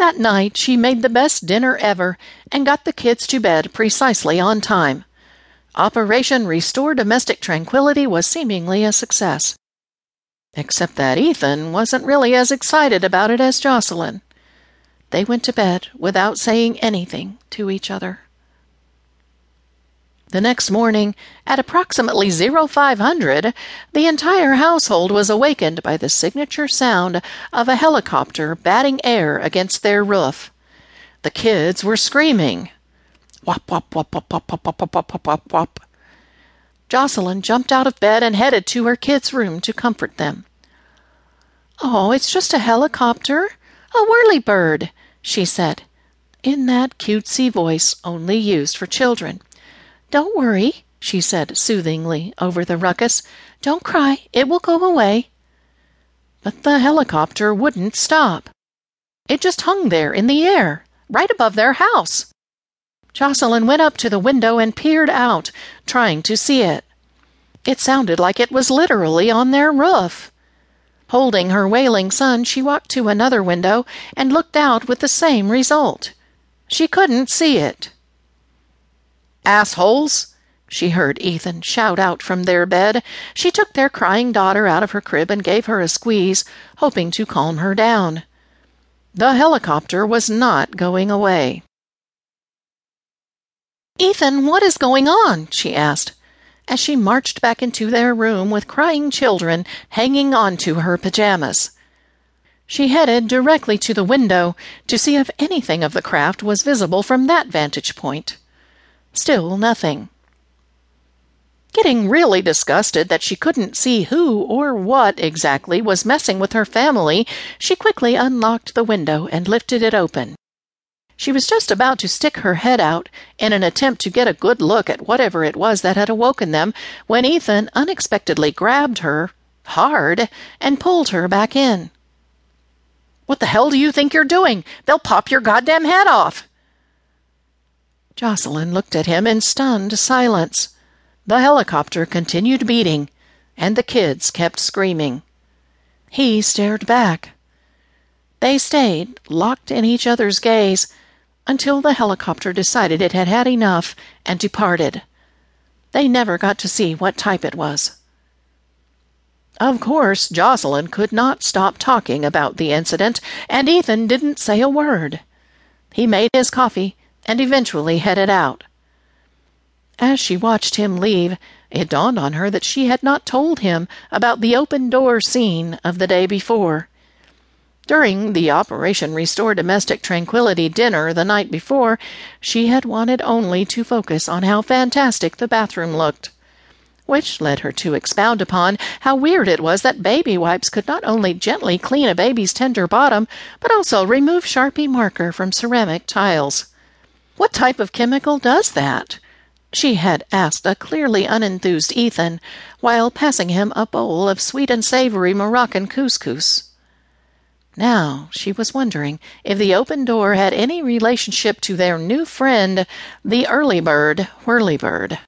That night she made the best dinner ever and got the kids to bed precisely on time. Operation Restore Domestic Tranquility was seemingly a success. Except that Ethan wasn't really as excited about it as Jocelyn. They went to bed without saying anything to each other. The next morning, at approximately 0500, the entire household was awakened by the signature sound of a helicopter batting air against their roof. The kids were screaming. Wop, wop, wop, wop, wop, wop, wop, wop, wop, wop, wop. Jocelyn jumped out of bed and headed to her kids' room to comfort them. Oh, it's just a helicopter, a whirlybird, she said, in that cutesy voice only used for children. Don't worry, she said soothingly over the ruckus. Don't cry, it will go away. But the helicopter wouldn't stop. It just hung there in the air, right above their house. Jocelyn went up to the window and peered out, trying to see it. It sounded like it was literally on their roof. Holding her wailing son, she walked to another window and looked out with the same result. She couldn't see it. Assholes! she heard Ethan shout out from their bed. She took their crying daughter out of her crib and gave her a squeeze, hoping to calm her down. The helicopter was not going away. Ethan, what is going on? she asked, as she marched back into their room with crying children hanging onto her pajamas. She headed directly to the window to see if anything of the craft was visible from that vantage point. Still nothing. Getting really disgusted that she couldn't see who or what exactly was messing with her family, she quickly unlocked the window and lifted it open. She was just about to stick her head out in an attempt to get a good look at whatever it was that had awoken them when Ethan unexpectedly grabbed her hard and pulled her back in. What the hell do you think you're doing? They'll pop your goddamn head off. Jocelyn looked at him in stunned silence. The helicopter continued beating, and the kids kept screaming. He stared back. They stayed, locked in each other's gaze, until the helicopter decided it had had enough and departed. They never got to see what type it was. Of course, Jocelyn could not stop talking about the incident, and Ethan didn't say a word. He made his coffee and eventually headed out. As she watched him leave, it dawned on her that she had not told him about the open door scene of the day before. During the Operation Restore Domestic Tranquility dinner the night before, she had wanted only to focus on how fantastic the bathroom looked. Which led her to expound upon how weird it was that baby wipes could not only gently clean a baby's tender bottom, but also remove Sharpie marker from ceramic tiles. What type of chemical does that? She had asked a clearly unenthused Ethan while passing him a bowl of sweet and savory Moroccan couscous. Now she was wondering if the open door had any relationship to their new friend, the early bird, Whirlybird.